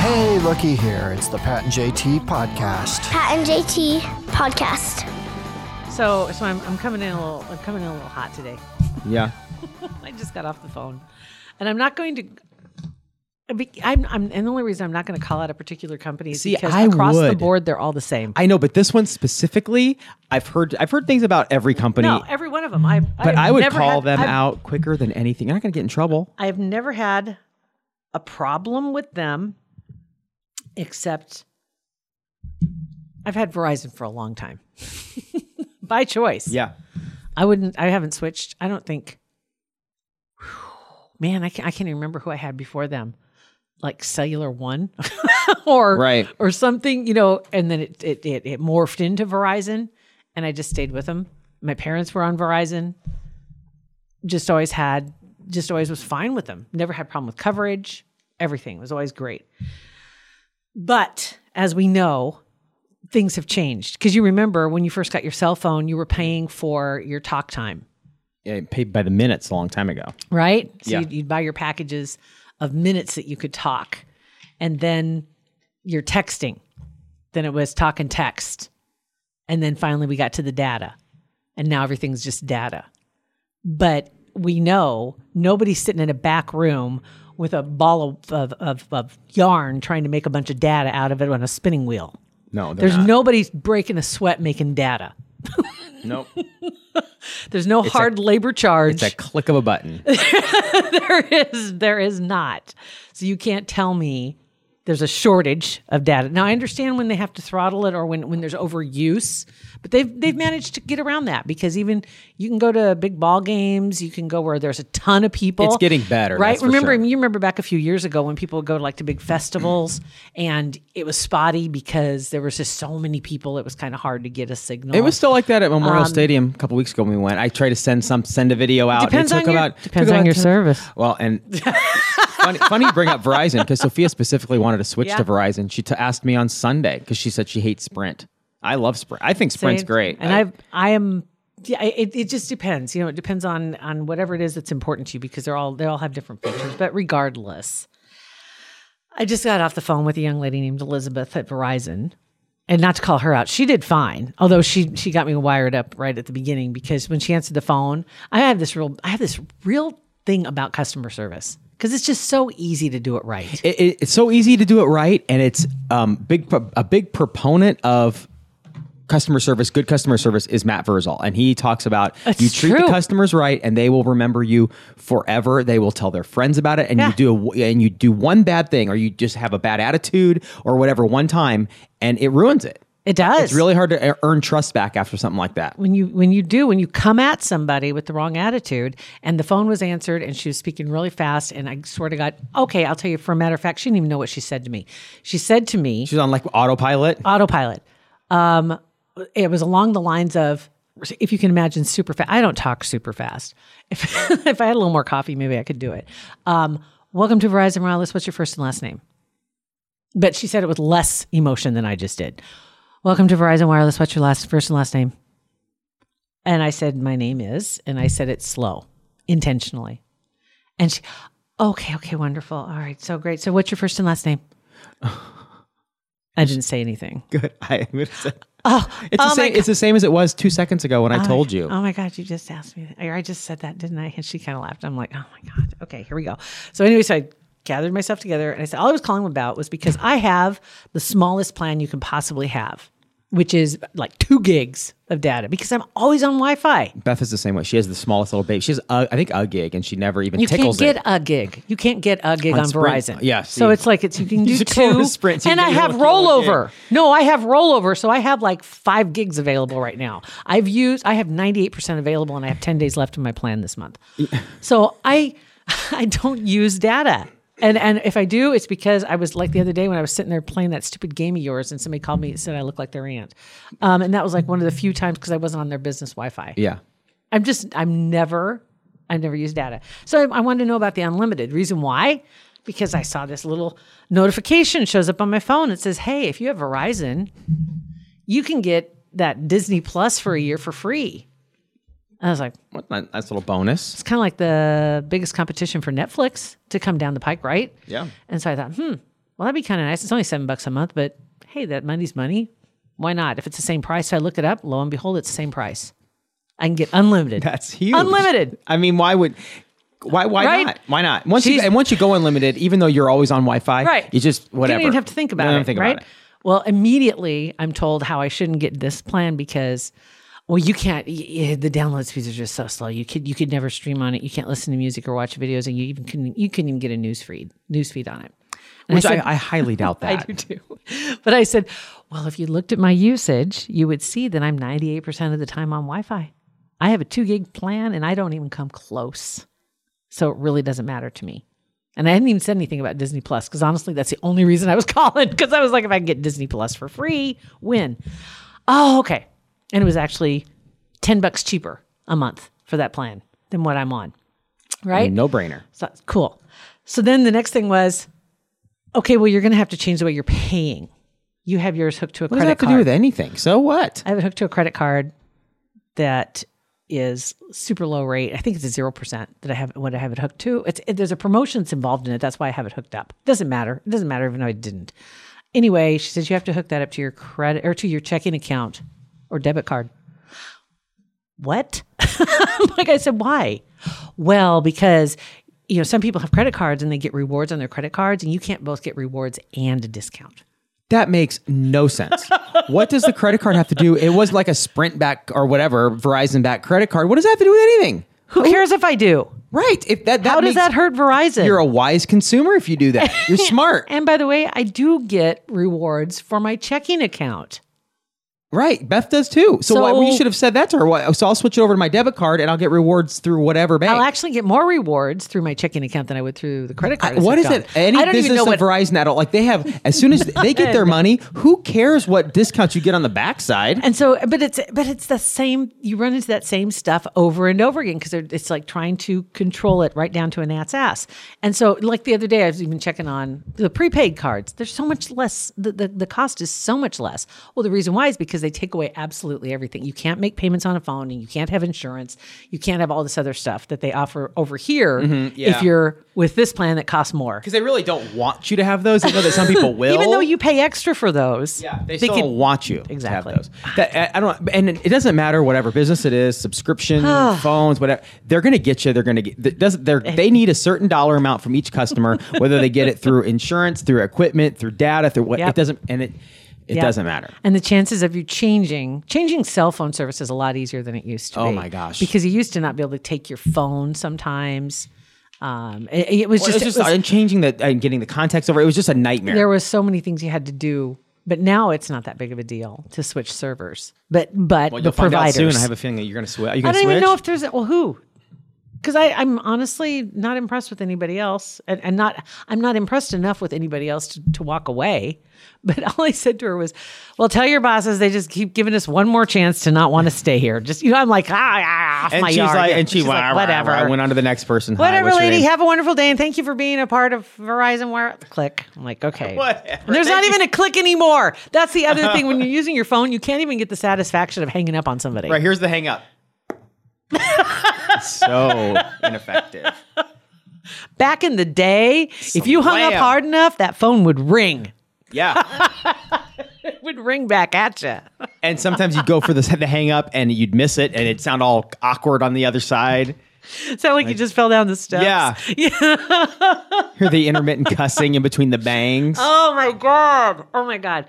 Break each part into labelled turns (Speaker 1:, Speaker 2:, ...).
Speaker 1: Hey, looky here. It's the Pat and JT podcast.
Speaker 2: Pat and JT podcast.
Speaker 3: So, so I'm, I'm coming in a little. I'm coming in a little hot today.
Speaker 4: Yeah.
Speaker 3: I just got off the phone, and I'm not going to. I'm, I'm, and the only reason I'm not going to call out a particular company is
Speaker 4: See,
Speaker 3: because
Speaker 4: I
Speaker 3: across the board they're all the same.
Speaker 4: I know, but this one specifically, I've heard I've heard things about every company,
Speaker 3: no, every one of them. I,
Speaker 4: but
Speaker 3: I've
Speaker 4: I would call
Speaker 3: had-
Speaker 4: them
Speaker 3: I've-
Speaker 4: out quicker than anything. You're not going to get in trouble.
Speaker 3: I've never had a problem with them, except I've had Verizon for a long time by choice.
Speaker 4: Yeah.
Speaker 3: I wouldn't. I haven't switched. I don't think. Man, I can't. I can't even remember who I had before them, like Cellular One, or
Speaker 4: Right.
Speaker 3: or something. You know, and then it, it it it morphed into Verizon, and I just stayed with them. My parents were on Verizon. Just always had. Just always was fine with them. Never had problem with coverage. Everything was always great. But as we know, things have changed because you remember when you first got your cell phone, you were paying for your talk time,
Speaker 4: yeah paid by the minutes a long time ago.
Speaker 3: right? So
Speaker 4: Yeah.
Speaker 3: you'd, you'd buy your packages of minutes that you could talk, and then you're texting. Then it was talk and text, and then finally we got to the data, and now everything's just data. But we know nobody's sitting in a back room with a ball of, of, of, of yarn trying to make a bunch of data out of it on a spinning wheel.
Speaker 4: No,
Speaker 3: There's
Speaker 4: not.
Speaker 3: nobody breaking a sweat making data.
Speaker 4: Nope.
Speaker 3: There's no hard labor charge.
Speaker 4: It's a click of a button.
Speaker 3: there is there is not. So you can't tell me there's a shortage of data. Now I understand when they have to throttle it or when, when there's overuse, but they've they've managed to get around that because even you can go to big ball games, you can go where there's a ton of people.
Speaker 4: It's getting better,
Speaker 3: right? remember,
Speaker 4: sure.
Speaker 3: you remember back a few years ago when people would go to like to big festivals and it was spotty because there was just so many people. It was kind of hard to get a signal.
Speaker 4: It was still like that at Memorial Stadium a couple weeks ago when we went. I tried to send some send a video out. and
Speaker 3: Um, Depends
Speaker 4: it took
Speaker 3: on your-
Speaker 4: about,
Speaker 3: depends
Speaker 4: took
Speaker 3: on your
Speaker 4: 10
Speaker 3: service.
Speaker 4: Well, and funny, funny you bring up Verizon because Sophia specifically wanted to switch
Speaker 3: Yeah.
Speaker 4: to Verizon. She t- asked me on Sunday because she said she hates Sprint. I love Sprint. I think Sprint's
Speaker 3: Same.
Speaker 4: great.
Speaker 3: And
Speaker 4: I,
Speaker 3: I am yeah, it, it just depends. You know, it depends on on whatever it is that's important to you because they're all they all have different features. But regardless, I just got off the phone with a young lady named Elizabeth at Verizon. And not to call her out, she did fine. Although she she got me wired up right at the beginning because when she answered the phone, I have this real I have this real thing about customer service because it's just so easy to do it right.
Speaker 4: it, it- it's so easy to do it right, and it's um big a big proponent of customer service. Good customer service is Matt Verzal, and he talks about
Speaker 3: It's
Speaker 4: you treat
Speaker 3: true.
Speaker 4: the customers right, and they will remember you forever. They will tell their friends about it, and
Speaker 3: Yeah.
Speaker 4: you do a, and you do one bad thing, or you just have a bad attitude, or whatever one time, and it ruins it.
Speaker 3: It does.
Speaker 4: It's really hard to earn trust back after something like that.
Speaker 3: when you when you do when you come at somebody with the wrong attitude and the phone was answered and she was speaking really fast and I swear to God, okay, I'll tell you for a matter of fact, she didn't even know what she said to me. She said to me,
Speaker 4: She's on like autopilot.
Speaker 3: autopilot. Um, it was along the lines of, if you can imagine, super fast. I don't talk super fast. If if I had a little more coffee, maybe I could do it. Um, welcome to Verizon Wireless. What's your first and last name? But she said it with less emotion than I just did. Welcome to Verizon Wireless. What's your last first and last name? And I said, my name is, and I said it slow, intentionally. And she, okay, okay, wonderful. All right, so great. So what's your first and last name? I didn't say anything.
Speaker 4: Good. I would say.
Speaker 3: Oh,
Speaker 4: It's
Speaker 3: oh
Speaker 4: the same. It's the same as it was two seconds ago when I
Speaker 3: Oh,
Speaker 4: told you.
Speaker 3: Oh my God, you just asked me. Or I just said that, didn't I? And she kind of laughed. I'm like, oh my God. Okay, here we go. So, anyway, so I gathered myself together and I said, all I was calling about was because I have the smallest plan you can possibly have. Which is like two gigs of data because I'm always on Wi-Fi.
Speaker 4: Beth is the same way. She has the smallest little baby. She has, a, I think, a gig, and she never even
Speaker 3: You can't get
Speaker 4: it.
Speaker 3: a gig. You can't get a gig
Speaker 4: On
Speaker 3: on. Verizon.
Speaker 4: Yeah,
Speaker 3: So it's like it's you can do two.
Speaker 4: Sprint so
Speaker 3: and I have rollover. No, I have rollover. So I have like five gigs available right now. I've used. I have ninety eight percent available, and I have ten days left in my plan this month. so I, I don't use data. And and if I do, it's because I was like the other day when I was sitting there playing that stupid game of yours, and somebody called me and said I look like their aunt, um, and that was like one of the few times because I wasn't on their business Wi-Fi.
Speaker 4: Yeah.
Speaker 3: I'm just, I'm never, I never use data. So I, I wanted to know about the unlimited. Reason why? Because I saw this little notification shows up on my phone. It says, hey, if you have Verizon, you can get that Disney Plus for a year for free. I was like,
Speaker 4: What a nice little bonus.
Speaker 3: it's kind of like the biggest competition for Netflix to come down the pike, right?
Speaker 4: Yeah.
Speaker 3: And so I thought, hmm, well, that'd be kind of nice. It's only seven bucks a month, but hey, that money's money. Why not? If it's the same price, so I look it up. Lo and behold, it's the same price. I can get unlimited.
Speaker 4: That's huge.
Speaker 3: Unlimited.
Speaker 4: I mean, why would why why
Speaker 3: Right?
Speaker 4: not? Why not? Once you and once you go unlimited, even though you're always on Wi-Fi,
Speaker 3: Right.
Speaker 4: You just whatever.
Speaker 3: You don't even have to think about it,
Speaker 4: think
Speaker 3: right?
Speaker 4: about it.
Speaker 3: Well, immediately I'm told how I shouldn't get this plan because, well, you can't. the download speeds are just so slow. You could you could never stream on it. You can't listen to music or watch videos, and you even couldn't you couldn't even get a news feed news feed on it. And
Speaker 4: Which I,
Speaker 3: said-
Speaker 4: I highly doubt that.
Speaker 3: I do too. But I said, well, if you looked at my usage, you would see that I'm 98% of the time on Wi Fi. I have a two gig plan and I don't even come close. So it really doesn't matter to me. And I hadn't even said anything about Disney Plus because honestly, that's the only reason I was calling because I was like, if I can get Disney Plus for free, win. Oh, okay. And it was actually 10 bucks cheaper a month for that plan than what I'm on. Right?
Speaker 4: No brainer.
Speaker 3: So cool. So then the next thing was, okay, well, you're going to have to change the way you're paying. You have yours hooked to a
Speaker 4: What does that
Speaker 3: credit
Speaker 4: have to do with anything? So what?
Speaker 3: I have it hooked to a credit card that is super low rate. I think it's a zero percent that I have what I have it hooked to. It's it, there's a promotion that's involved in it. That's why I have it hooked up. Doesn't matter. It doesn't matter even though I didn't. Anyway, she says you have to hook that up to your credit or to your checking account or debit card. What? like I said, why? Well, because you know some people have credit cards and they get rewards on their credit cards, and you can't both get rewards and a discount.
Speaker 4: That makes no sense. what does the credit card have to do? It was like a Sprint back or whatever Verizon back credit card. What does that have to do with anything?
Speaker 3: Who cares if I do?
Speaker 4: Right. If that, that
Speaker 3: How does that hurt Verizon?
Speaker 4: You're a wise consumer if you do that. You're smart.
Speaker 3: And by the way, I do get rewards for my checking account.
Speaker 4: Right. Beth does too. So, why, well, you should have said that to her. Why- So I'll switch it over to my debit card and I'll get rewards through whatever bank.
Speaker 3: I'll actually get more rewards through my checking account than I would through the credit card.
Speaker 4: what is
Speaker 3: hooked
Speaker 4: it? Any
Speaker 3: I don't
Speaker 4: business of
Speaker 3: what.
Speaker 4: Verizon that like they have as soon as they get their money, who cares what discounts you get on the backside?
Speaker 3: And so, but it's but it's the same. You run into that same stuff over and over again because it's like trying to control it right down to a gnat's ass. And so, like the other day, I was even checking on the prepaid cards. There's so much less. The, the the cost is so much less. Well, the reason why is because they take away absolutely everything. You can't make payments on a phone, and you can't have insurance. You can't have all this other stuff that they offer over here
Speaker 4: Mm-hmm, yeah.
Speaker 3: if you're with this plan that costs more.
Speaker 4: Because they really don't want you to have those. They know that some people will.
Speaker 3: Even though you pay extra for those,
Speaker 4: Yeah, they, still
Speaker 3: can-
Speaker 4: want you
Speaker 3: Exactly.
Speaker 4: to have those. That, I, I don't, and it doesn't matter whatever business it is, subscription, phones, whatever. They're going to get you. They're going to get. Doesn't. They're, they need a certain dollar amount from each customer, whether they get it through insurance, through equipment, through data, through what.
Speaker 3: Yep.
Speaker 4: It doesn't, and it it
Speaker 3: Yeah.
Speaker 4: doesn't matter.
Speaker 3: And the chances of you changing changing cell phone service is a lot easier than it used to
Speaker 4: Oh
Speaker 3: be.
Speaker 4: my gosh.
Speaker 3: Because you used to not be able to take your phone sometimes. Um, it, it was
Speaker 4: Well,
Speaker 3: just,
Speaker 4: it's just
Speaker 3: it was-
Speaker 4: and changing the and getting the context over. It was just a nightmare.
Speaker 3: there was so many things you had to do. But now it's not that big of a deal to switch servers. But but
Speaker 4: well,
Speaker 3: the
Speaker 4: you'll find out
Speaker 3: providers.
Speaker 4: soon. I have a feeling that you're going to switch.
Speaker 3: I don't
Speaker 4: switch?
Speaker 3: even know if there's a, well who because I'm honestly not impressed with anybody else, and, and not I'm not impressed enough with anybody else to, to walk away. But all I said to her was, "Well, tell your bosses they just keep giving us one more chance to not want to stay here." Just you know, I'm like, ah, ah off
Speaker 4: and
Speaker 3: my
Speaker 4: she's
Speaker 3: yard.
Speaker 4: like, and she
Speaker 3: She's
Speaker 4: went,
Speaker 3: like, whatever.
Speaker 4: I went on to the next person.
Speaker 3: Whatever,
Speaker 4: your
Speaker 3: lady. Have a wonderful day, and thank you for being a part of Verizon. Wire click. I'm like, okay.
Speaker 4: Whatever.
Speaker 3: There's not even a click anymore. That's the other thing. When you're using your phone, you can't even get the satisfaction of hanging up on somebody.
Speaker 4: Right here's the hang up. So ineffective.
Speaker 3: Back in the day, if you hung up hard enough, that phone would ring.
Speaker 4: Yeah.
Speaker 3: It would ring back at you.
Speaker 4: and sometimes you'd go for the, the hang up and you'd miss it and it'd sound all awkward on the other side.
Speaker 3: Sound like you just fell down the steps.
Speaker 4: Yeah. yeah. Hear the intermittent cussing in between the bangs.
Speaker 3: Oh my god. Oh my god.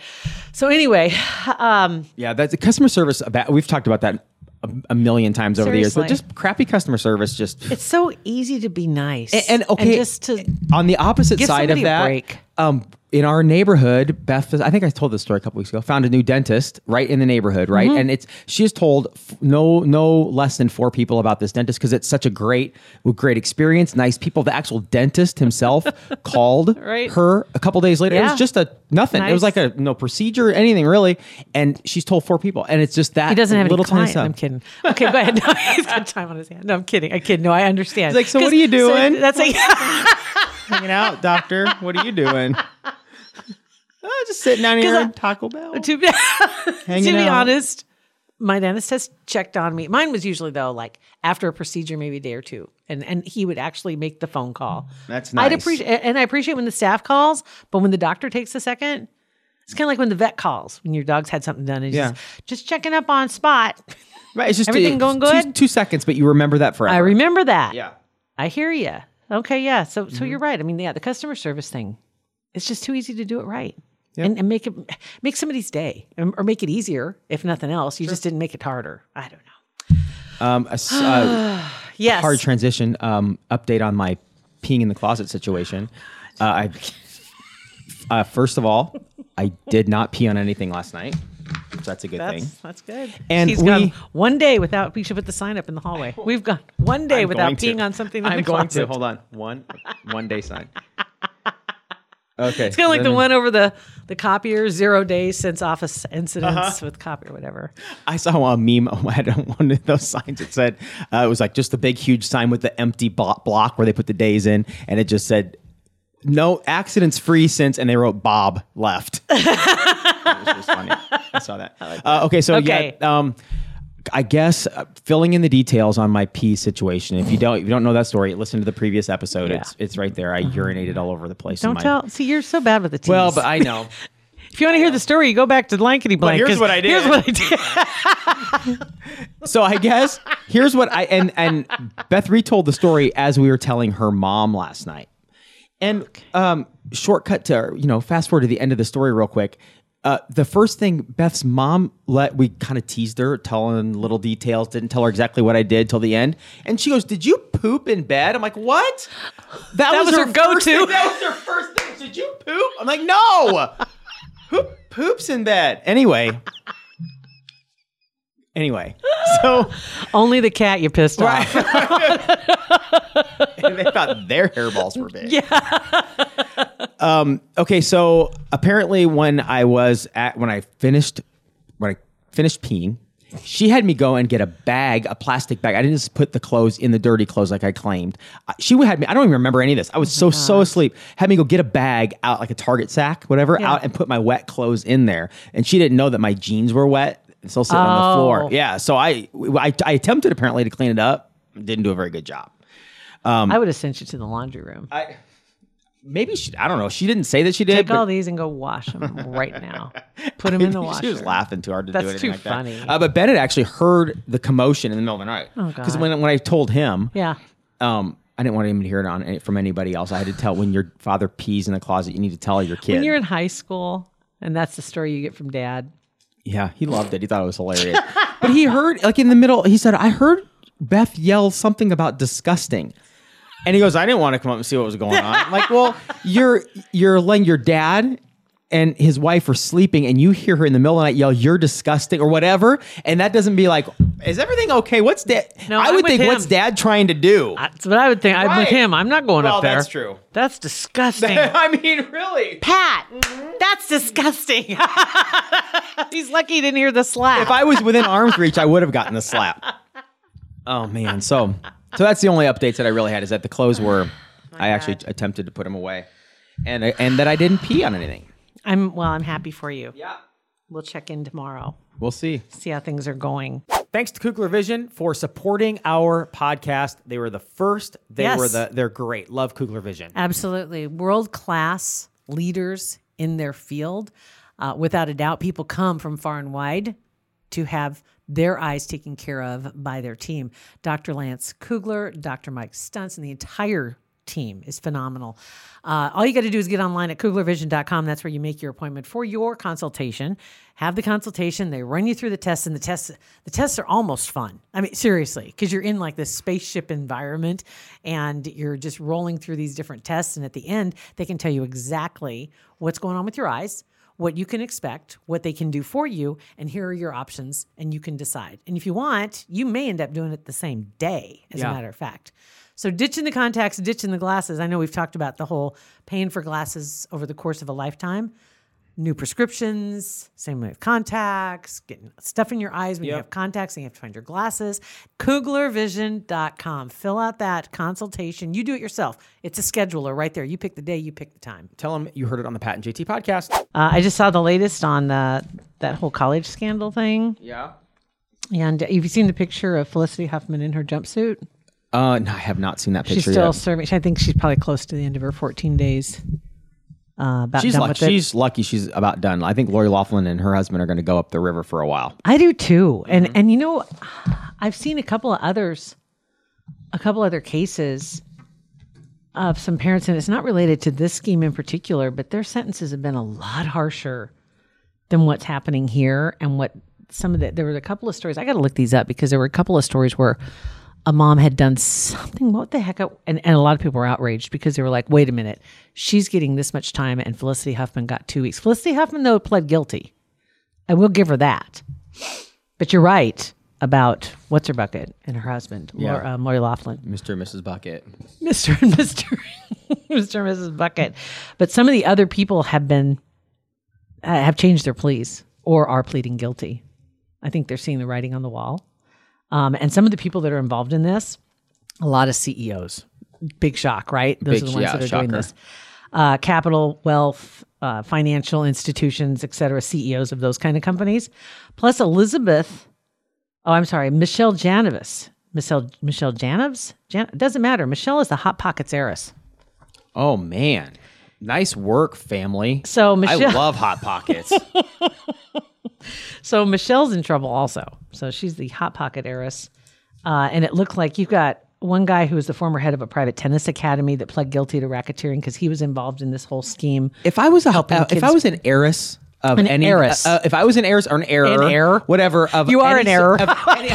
Speaker 3: So anyway, um,
Speaker 4: Yeah, that's the customer service. About, we've talked about that a, a million times over the years, but just crappy customer service. Just
Speaker 3: it's so easy to be nice
Speaker 4: and, and okay,
Speaker 3: just to
Speaker 4: on the opposite side of that,
Speaker 3: break.
Speaker 4: um, in our neighborhood, Beth, I think I told this story a couple weeks ago. Found a new dentist right in the neighborhood, right,
Speaker 3: Mm-hmm.
Speaker 4: and it's she has told f- no no less than four people about this dentist because it's such a great great experience, nice people. The actual dentist himself called
Speaker 3: Right.
Speaker 4: her a couple days later. It was just a nothing. It was like a no procedure, anything really, and she's told four people, and it's just that
Speaker 3: he doesn't have
Speaker 4: little
Speaker 3: any
Speaker 4: tiny
Speaker 3: client. I'm kidding. Okay, go ahead. No, he's got time on his hand. No, I'm kidding. I kid. No, I understand.
Speaker 4: He's like, "So what are you doing?"
Speaker 3: that's like,
Speaker 4: Hanging out, doctor. What are you doing? Oh, just sitting down here
Speaker 3: I-
Speaker 4: in Taco Bell.
Speaker 3: to be, to be
Speaker 4: out.
Speaker 3: honest, my dentist has checked on me. Mine was usually though, like after a procedure, maybe a day or two, and and he would actually make the phone call.
Speaker 4: That's nice.
Speaker 3: I'd appreciate, and I appreciate when the staff calls, but when the doctor takes a second, it's kind of like when the vet calls when your dog's had something done. And
Speaker 4: Yeah.
Speaker 3: just, just checking up on spot.
Speaker 4: Right, it's just
Speaker 3: Everything going
Speaker 4: two-
Speaker 3: good?
Speaker 4: Two, seconds, but you remember that forever.
Speaker 3: I remember that.
Speaker 4: Yeah.
Speaker 3: I hear you. Okay, yeah. So so
Speaker 4: Mm-hmm.
Speaker 3: you're right. I mean, yeah, the customer service thing, it's just too easy to do it right. And, and make it make somebody's day or or make it easier if nothing else. You just didn't make it harder. I don't know.
Speaker 4: Um, a uh,
Speaker 3: Yes.
Speaker 4: hard transition. Um, update on my peeing in the closet situation. Uh, I uh, first of all, I did not pee on anything last night. So that's a good
Speaker 3: that's
Speaker 4: thing.
Speaker 3: that's good.
Speaker 4: And
Speaker 3: He's
Speaker 4: we-
Speaker 3: gone one day without. We should put the sign up in the hallway. We've gone one day
Speaker 4: I'm
Speaker 3: without
Speaker 4: going to.
Speaker 3: peeing on something. In
Speaker 4: I'm going
Speaker 3: closet.
Speaker 4: to hold on one one day sign. Okay,
Speaker 3: It's kind of like the one over the the copier. Zero days since office incidents with copy or whatever.
Speaker 4: I saw a meme. I had one of those signs. It said uh, it was like just a big, huge sign with the empty block where they put the days in, and it just said "No accidents free since," and they wrote "Bob left." it was just funny. I saw that. Uh, okay, so
Speaker 3: Okay.
Speaker 4: yeah, um, I guess uh, filling in the details on my pee situation. If you don't, if you don't know that story, listen to the previous episode.
Speaker 3: Yeah.
Speaker 4: It's it's right there. I urinated all over the place.
Speaker 3: Don't tell. See, you're so bad with the tease.
Speaker 4: Well, but I know.
Speaker 3: if you want to hear the story, you go back to blankety blank.
Speaker 4: here's what I did.
Speaker 3: Here's what I did.
Speaker 4: so I guess here's what I and and Beth retold the story as we were telling her mom last night. And um, shortcut to you know, fast forward to the end of the story real quick. Uh, the first thing Beth's mom let we kind of teased her, telling little details, didn't tell her exactly what I did till the end. And she goes, "Did you poop in bed?" I'm like, "What?" That,
Speaker 3: was her
Speaker 4: first
Speaker 3: go-to.
Speaker 4: That was her first thing. Did you poop? I'm like, "No." Who poops in bed? Anyway. Anyway, so
Speaker 3: Only the cat you pissed off.
Speaker 4: they thought their hairballs were big. Yeah. um, okay, so apparently when I was at when I finished when I finished peeing, she had me go and get a bag, a plastic bag. I didn't just put the clothes in the dirty clothes like I claimed. Uh, She had me. I don't even remember any of this. I was so so asleep. Had me go get a bag out like a Target sack, whatever,
Speaker 3: Yeah.
Speaker 4: out and put my wet clothes in there. And she didn't know that my jeans were wet and still sitting on the
Speaker 3: Oh.
Speaker 4: floor. Yeah. So I, I I attempted apparently to clean it up. Didn't do a very good job.
Speaker 3: I would have sent you to the laundry room.
Speaker 4: I maybe she. I don't know. She didn't say that she did.
Speaker 3: Take all these and go wash them right now. Put them in the washer.
Speaker 4: She was laughing too hard to
Speaker 3: That's
Speaker 4: do anything
Speaker 3: too
Speaker 4: like
Speaker 3: funny.
Speaker 4: that. Uh, but Bennett actually heard the commotion in the middle of the night.
Speaker 3: Oh,
Speaker 4: Because when when I told him,
Speaker 3: Yeah.
Speaker 4: um, I didn't want him to hear it on any- from anybody else. I had to tell when your father pees in the closet, you need to tell your kid.
Speaker 3: When you're in high school, and that's the story you get from dad.
Speaker 4: Yeah, he loved it. He thought it was hilarious. but he heard, like in the middle, he said, I heard Beth yell something about disgusting. And he goes, I didn't want to come up and see what was going on. I'm like, well, you're you're letting your dad and his wife are sleeping and you hear her in the middle of the night yell, You're disgusting or whatever. And that doesn't be like, is everything okay? What's dad?
Speaker 3: No,
Speaker 4: I
Speaker 3: I'm
Speaker 4: would
Speaker 3: with
Speaker 4: think what's dad trying to do?
Speaker 3: That's what I would think. I'm with
Speaker 4: Right.
Speaker 3: him. I'm not going
Speaker 4: Well,
Speaker 3: up there.
Speaker 4: that's true.
Speaker 3: That's disgusting.
Speaker 4: I mean, really.
Speaker 3: Pat, that's disgusting. He's lucky he didn't hear the slap.
Speaker 4: if I was within arm's reach, I would have gotten the slap. Oh man, so so that's the only updates that I really had is that the clothes were. I actually attempted to put them away, and and that I didn't pee on anything.
Speaker 3: I'm well. I'm happy for you.
Speaker 4: Yeah,
Speaker 3: We'll check in tomorrow.
Speaker 4: we'll see.
Speaker 3: See how things are going.
Speaker 4: Thanks to Kugler Vision for supporting our podcast. They were the first. They
Speaker 3: Yes.
Speaker 4: were the. They're great. Love Kugler Vision.
Speaker 3: Absolutely. World class leaders in their field. Uh, without a doubt, people come from far and wide to have their eyes taken care of by their team. Dr. Lance Kugler, Dr. Mike Stunts, and the entire team is phenomenal. Uh, all you got to do is get online at kuglervision.com. That's where you make your appointment for your consultation. Have the consultation. They run you through the tests, and the tests the tests are almost fun. I mean, seriously, because you're in like this spaceship environment, and you're just rolling through these different tests. And at the end, they can tell you exactly what's going on with your eyes. What you can expect, what they can do for you, and here are your options, and you can decide. And if you want, you may end up doing it the same day, as
Speaker 4: Yeah.
Speaker 3: a matter of fact. So ditching the contacts, ditching the glasses. I know we've talked about the whole paying for glasses over the course of a lifetime. New prescriptions, same way with contacts, getting stuff in your eyes when you have contacts and you have to find your glasses. Kuglervision.com. Fill out that consultation. You do it yourself. It's a scheduler right there. You pick the day, you pick the time.
Speaker 4: Tell them you heard it on the Pat and JT podcast.
Speaker 3: Uh, I just saw the latest on the, that whole college scandal thing.
Speaker 4: Yeah.
Speaker 3: And have you seen the picture of Felicity Huffman in her jumpsuit?
Speaker 4: Uh, no, I have not seen that picture
Speaker 3: She's still
Speaker 4: yet.
Speaker 3: serving. I think she's probably close to the end of her 14 days. Uh, about
Speaker 4: She's
Speaker 3: done
Speaker 4: lucky. She's lucky. She's about done. I think Lori Loughlin and her husband are going to go up the river for a while.
Speaker 3: I do too. And
Speaker 4: Mm-hmm.
Speaker 3: and you know, I've seen a couple of others, a couple other cases of some parents, and it's not related to this scheme in particular, but their sentences have been a lot harsher than what's happening here and what some of the there were a couple of stories. I got to look these up because there were a couple of stories where a mom had done something. What the heck? And, and a lot of people were outraged because they were like, wait a minute, she's getting this much time, and Felicity Huffman got two weeks. Felicity Huffman, though, pled guilty. I will give her that. But you're right about what's her bucket and her husband,
Speaker 4: Yeah.
Speaker 3: Laura, um, Lori Loughlin,
Speaker 4: Mr. and Mrs. Bucket.
Speaker 3: Mr. and Mr. Mr. and Mrs. Bucket. But some of the other people have been uh, have changed their pleas or are pleading guilty. I think they're seeing the writing on the wall. Um, and some of the people that are involved in this, a lot of CEOs. Big shock, right? Those
Speaker 4: Big-
Speaker 3: are the ones
Speaker 4: yeah,
Speaker 3: that are doing this. Uh, capital, wealth, uh, financial institutions, et cetera, CEOs of those kind of companies. Plus Elizabeth, oh, I'm sorry, Michelle Janovis. Michelle, Michelle Janoves? Jan- it doesn't matter. Michelle is the Hot Pockets heiress.
Speaker 4: Oh man, nice work, family.
Speaker 3: So Michelle, I
Speaker 4: love hot pockets.
Speaker 3: so Michelle's in trouble also. So she's the Hot Pocket heiress. Uh, and it looked like you've got one guy who was the former head of a private tennis academy that pled guilty to racketeering because he was involved in this whole scheme.
Speaker 4: if I was a
Speaker 3: Helping
Speaker 4: uh, if I was an heiress of
Speaker 3: An
Speaker 4: any
Speaker 3: heiress.
Speaker 4: uh, if I was an heiress or an error,
Speaker 3: An heir?
Speaker 4: whatever of
Speaker 3: You are
Speaker 4: any
Speaker 3: an error.
Speaker 4: of any-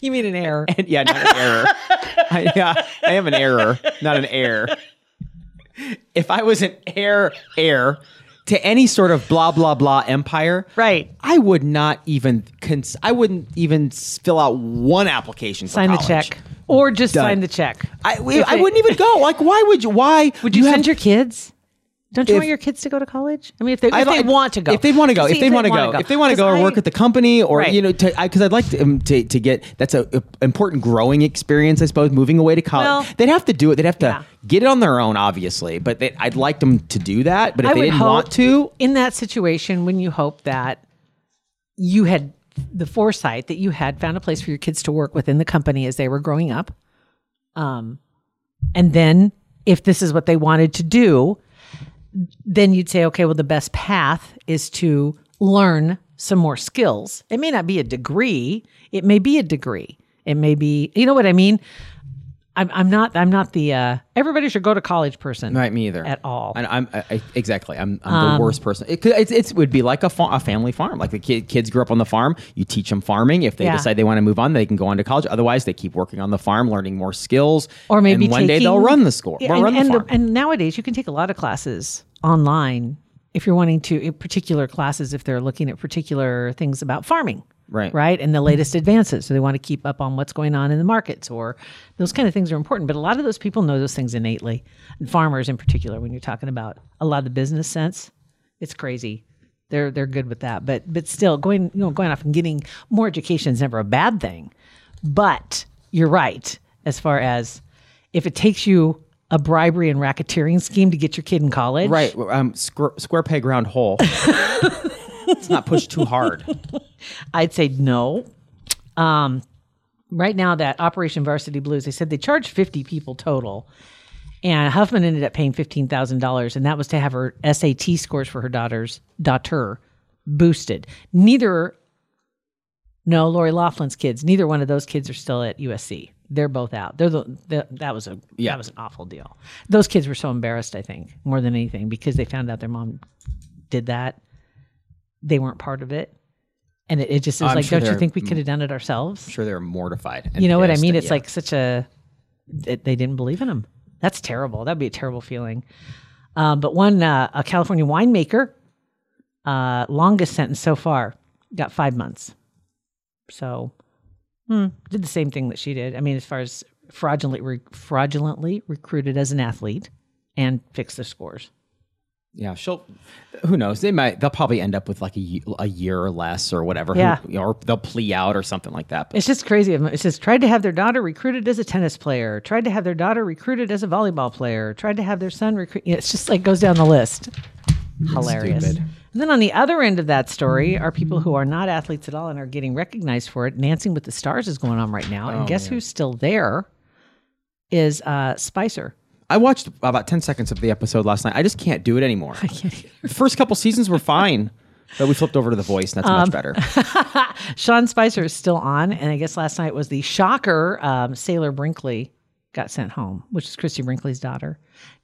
Speaker 3: You mean an heir?
Speaker 4: and yeah, not an error. I, yeah, I am an error, not an heir. If I was an heir, heir to any sort of blah blah blah empire,
Speaker 3: Right.
Speaker 4: I would not even cons- I wouldn't even fill out one application. For
Speaker 3: Sign the
Speaker 4: college.
Speaker 3: check. Or just
Speaker 4: Done.
Speaker 3: sign the check.
Speaker 4: I,
Speaker 3: If
Speaker 4: I wouldn't even go. Like, why would you? Why
Speaker 3: Would you,
Speaker 4: have-
Speaker 3: send your kids? Don't you
Speaker 4: If-
Speaker 3: want your kids to go to college? I mean, if they, if they want to go,
Speaker 4: If they want to go, if they want to go, if they want to go or
Speaker 3: I-
Speaker 4: work at the company, or
Speaker 3: Right.
Speaker 4: you know, because I'd like to, um, to to get that's a, a important growing experience, I suppose. Moving away to college,
Speaker 3: Well,
Speaker 4: they'd have to do it. They'd have to
Speaker 3: yeah.
Speaker 4: get it on their own, obviously. But they, I'd like them to do that. But if
Speaker 3: I
Speaker 4: they didn't want to,
Speaker 3: in that situation when you hope that you had the foresight that you had found a place for your kids to work within the company as they were growing up. Um, and then if this is what they wanted to do, then you'd say, okay, well, the best path is to learn some more skills. It may not be a degree. It may be a degree. It may be, you know what I mean? I'm, I'm not, I'm not the, uh, everybody should go to college person.
Speaker 4: right? Me either
Speaker 3: At all.
Speaker 4: And I'm I, I- exactly. I'm, I'm the worst person. It, could- it's, it's would be like a, fa- a family farm. Like the kid, kids grew up on the farm. You teach them farming. If they
Speaker 3: Yeah.
Speaker 4: decide they want to move on, they can go on to college. Otherwise, they keep working on the farm, learning more skills.
Speaker 3: or maybe
Speaker 4: and one day they'll
Speaker 3: taking-
Speaker 4: run the school.
Speaker 3: Yeah,
Speaker 4: or
Speaker 3: and,
Speaker 4: run the
Speaker 3: and,
Speaker 4: farm.
Speaker 3: and nowadays you can take a lot of classes online if you're wanting to in particular classes if they're looking at particular things about farming
Speaker 4: Right.
Speaker 3: right? And the latest advances. So they want to keep up on what's going on in the markets or those kind of things are important. But a lot of those people know those things innately and farmers in particular when you're talking about a lot of the business sense it's crazy. They're they're good with that. But but still going you know going off and getting more education is never a bad thing. But you're right as far as if it takes you a bribery and racketeering scheme to get your kid in college.
Speaker 4: Right. Um, square, square peg round hole. Let's not push too hard.
Speaker 3: I'd say no. Um, right now, that Operation Varsity Blues, they said they charged 50 people total. And Huffman ended up paying $15,000, and that was to have her SAT scores for her daughter's daughter boosted. Neither No, Lori Loughlin's kids. Neither one of those kids are still at USC. They're both out. They're the, the that was a
Speaker 4: Yeah.
Speaker 3: that was an awful deal. Those kids were so embarrassed, I think, more than anything, because they found out their mom did that. They weren't part of it. And it, it just is
Speaker 4: I'm
Speaker 3: like,
Speaker 4: sure
Speaker 3: don't you think we could have done it ourselves?
Speaker 4: I'm sure they're mortified. and
Speaker 3: you know what I
Speaker 4: pissed
Speaker 3: mean? It's like such a it, they didn't believe in him. That's terrible. That'd be a terrible feeling. Um, but one uh, a California winemaker, uh, longest sentence so far, got five months. So, hmm, did the same thing that she did. I mean, as far as fraudulently re- fraudulently recruited as an athlete and fixed their scores.
Speaker 4: Yeah, she'll. Who knows? They might. They'll probably end up with like a, a year or less or whatever. Who-
Speaker 3: Yeah.
Speaker 4: or they'll plea out or something like that. But
Speaker 3: It's just crazy. It says tried to have their daughter recruited as a tennis player, tried to have their daughter recruited as a volleyball player, tried to have their son recruit. It's just like goes down the list. Hilarious.
Speaker 4: stupid.
Speaker 3: And then on the other end of that story are people who are not athletes at all and are getting recognized for it. Dancing with the Stars is going on right now, and guess who's still there? Is uh, Spicer.
Speaker 4: I watched about ten seconds of the episode last night. I just can't do it anymore. the first couple seasons were fine, but we flipped over to The Voice, and that's
Speaker 3: Um,
Speaker 4: much better.
Speaker 3: Sean Spicer is still on, and I guess last night was the shocker. Um, Sailor Brinkley got sent home, which is Christie Brinkley's daughter.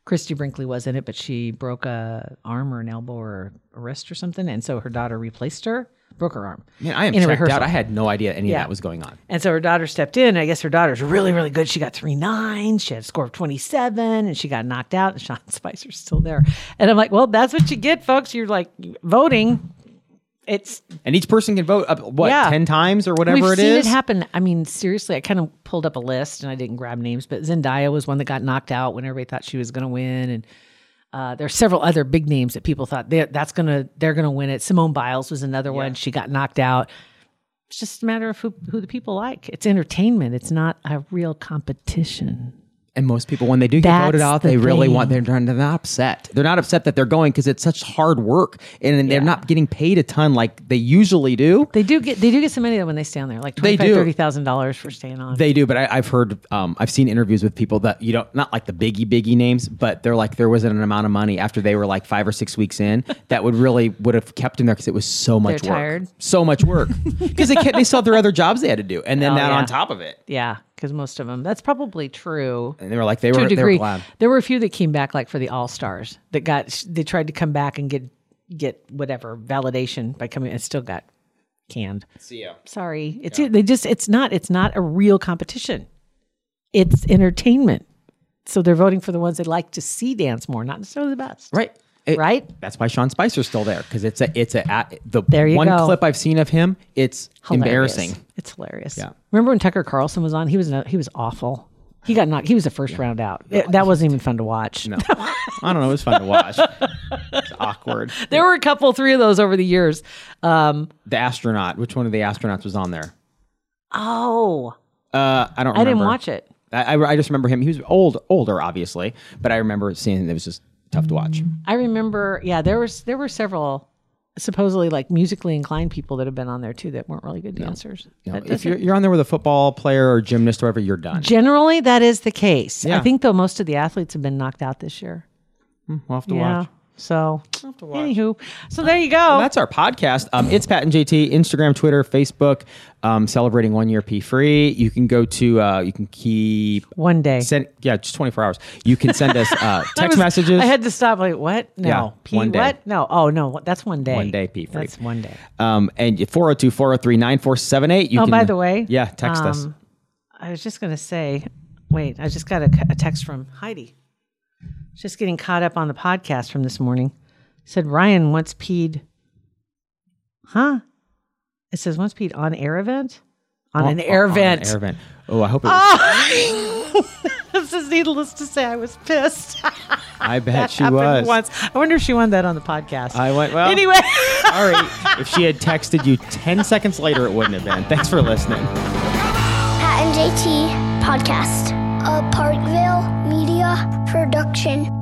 Speaker 3: Christie Brinkley was in it, but she broke a arm or an elbow or a wrist or something, and so her daughter replaced her, broke her arm.
Speaker 4: Man, I am
Speaker 3: in
Speaker 4: checked
Speaker 3: rehearsal.
Speaker 4: out. I had no idea any
Speaker 3: Yeah.
Speaker 4: of that was going on.
Speaker 3: And so her daughter stepped in. I guess her daughter's really, really good. She got three nines. She had a score of 27 and she got knocked out. And Sean Spicer's still there. And I'm like, well, that's what you get, folks. You're like voting. It's
Speaker 4: And each person can vote up what
Speaker 3: Yeah.
Speaker 4: ten times or whatever
Speaker 3: We've
Speaker 4: it
Speaker 3: seen
Speaker 4: is.
Speaker 3: it happen. I mean, seriously, I kind of pulled up a list and I didn't grab names, but Zendaya was one that got knocked out when everybody thought she was going to win, and uh, there are several other big names that people thought they're, that's gonna they're gonna win it. Simone Biles was another one. She got knocked out. It's just a matter of who who the people like. It's entertainment. It's not a real competition.
Speaker 4: And most people, when they do get
Speaker 3: That's
Speaker 4: voted out,
Speaker 3: the
Speaker 4: they really want. They're, they're not upset. They're not upset that they're going because it's such hard work, and they're
Speaker 3: Yeah.
Speaker 4: not getting paid a ton like they usually do.
Speaker 3: They do get they do get some money though when they stay on there, like
Speaker 4: They
Speaker 3: twenty
Speaker 4: do.
Speaker 3: five thirty thousand dollars for staying on.
Speaker 4: They do, but I, I've heard, um, I've seen interviews with people that you don't, not like the biggie biggie names, but they're like there wasn't an amount of money after they were like five or six weeks in that would really would have kept them there because it was so much
Speaker 3: They're
Speaker 4: work,
Speaker 3: tired.
Speaker 4: so much work because they can't, they saw their other jobs they had to do, and then
Speaker 3: Oh,
Speaker 4: that
Speaker 3: yeah.
Speaker 4: on top of it,
Speaker 3: yeah, because most of them. That's probably true.
Speaker 4: and they were like they
Speaker 3: to
Speaker 4: were
Speaker 3: a
Speaker 4: they were glad.
Speaker 3: There were a few that came back, like for the All Stars, that got they tried to come back and get get whatever validation by coming and still got canned.
Speaker 4: See ya.
Speaker 3: Sorry, it's they just it's not it's not a real competition. It's entertainment. So they're voting for the ones they like to see dance more, not necessarily the best.
Speaker 4: Right. It-
Speaker 3: Right?
Speaker 4: That's why Sean Spicer's still there because it's a it's a at, the
Speaker 3: There you
Speaker 4: one
Speaker 3: go.
Speaker 4: clip I've seen of him. It's
Speaker 3: Hilarious.
Speaker 4: embarrassing.
Speaker 3: It's hilarious.
Speaker 4: Yeah.
Speaker 3: Remember when Tucker Carlson was on? He was he was awful. He got knocked. He was the first round out. It- that wasn't even fun to watch.
Speaker 4: No, I don't know. It was fun to watch. It's awkward.
Speaker 3: There were a couple, three of those over the years. Um,
Speaker 4: The astronaut. Which one of the astronauts was on there?
Speaker 3: oh,
Speaker 4: Uh, I don't. Remember.
Speaker 3: I didn't watch it.
Speaker 4: I, I I just remember him. He was old, older, obviously, but I remember seeing it was just tough to watch.
Speaker 3: I remember, yeah, there was there were several supposedly like musically inclined people that have been on there too that weren't really good dancers.
Speaker 4: Know,
Speaker 3: That
Speaker 4: if you're, you're on there with a football player or gymnast or whatever, you're done.
Speaker 3: Generally, that is the case. I think though most of the athletes have been knocked out this year.
Speaker 4: Hmm, we'll have to
Speaker 3: yeah.
Speaker 4: watch.
Speaker 3: So, anywho, so there you go.
Speaker 4: Well, that's our podcast. Um, it's Pat and JT, Instagram, Twitter, Facebook, um, celebrating one year P free. You can go to, uh, you can keep,
Speaker 3: One day.
Speaker 4: send, yeah, just 24 hours. You can send us uh, text
Speaker 3: was-
Speaker 4: messages.
Speaker 3: I had to stop. Like what? No.
Speaker 4: Yeah,
Speaker 3: P
Speaker 4: one day.
Speaker 3: what? No. Oh no. That's one day.
Speaker 4: One day, P free.
Speaker 3: That's one day.
Speaker 4: um, and 402 403 9478.
Speaker 3: Oh,
Speaker 4: can,
Speaker 3: by the way.
Speaker 4: yeah, text us.
Speaker 3: um, I was just gonna say. Wait, I just got a, a text from Heidi. Just getting caught up on the podcast from this morning. Said Ryan once peed. Huh? It says once peed on air event. On oh, an
Speaker 4: Oh,
Speaker 3: air
Speaker 4: on an
Speaker 3: vent.
Speaker 4: air vent. Oh, I hope it oh, was.
Speaker 3: this is needless to say. I was pissed.
Speaker 4: I bet she
Speaker 3: Happened
Speaker 4: was.
Speaker 3: once. I wonder if she won that on the podcast.
Speaker 4: I went, well,
Speaker 3: anyway.
Speaker 4: all right. if she had texted you 10 seconds later, it wouldn't have been. Thanks for listening.
Speaker 2: Pat and JT Podcast. A Parkville Media Production.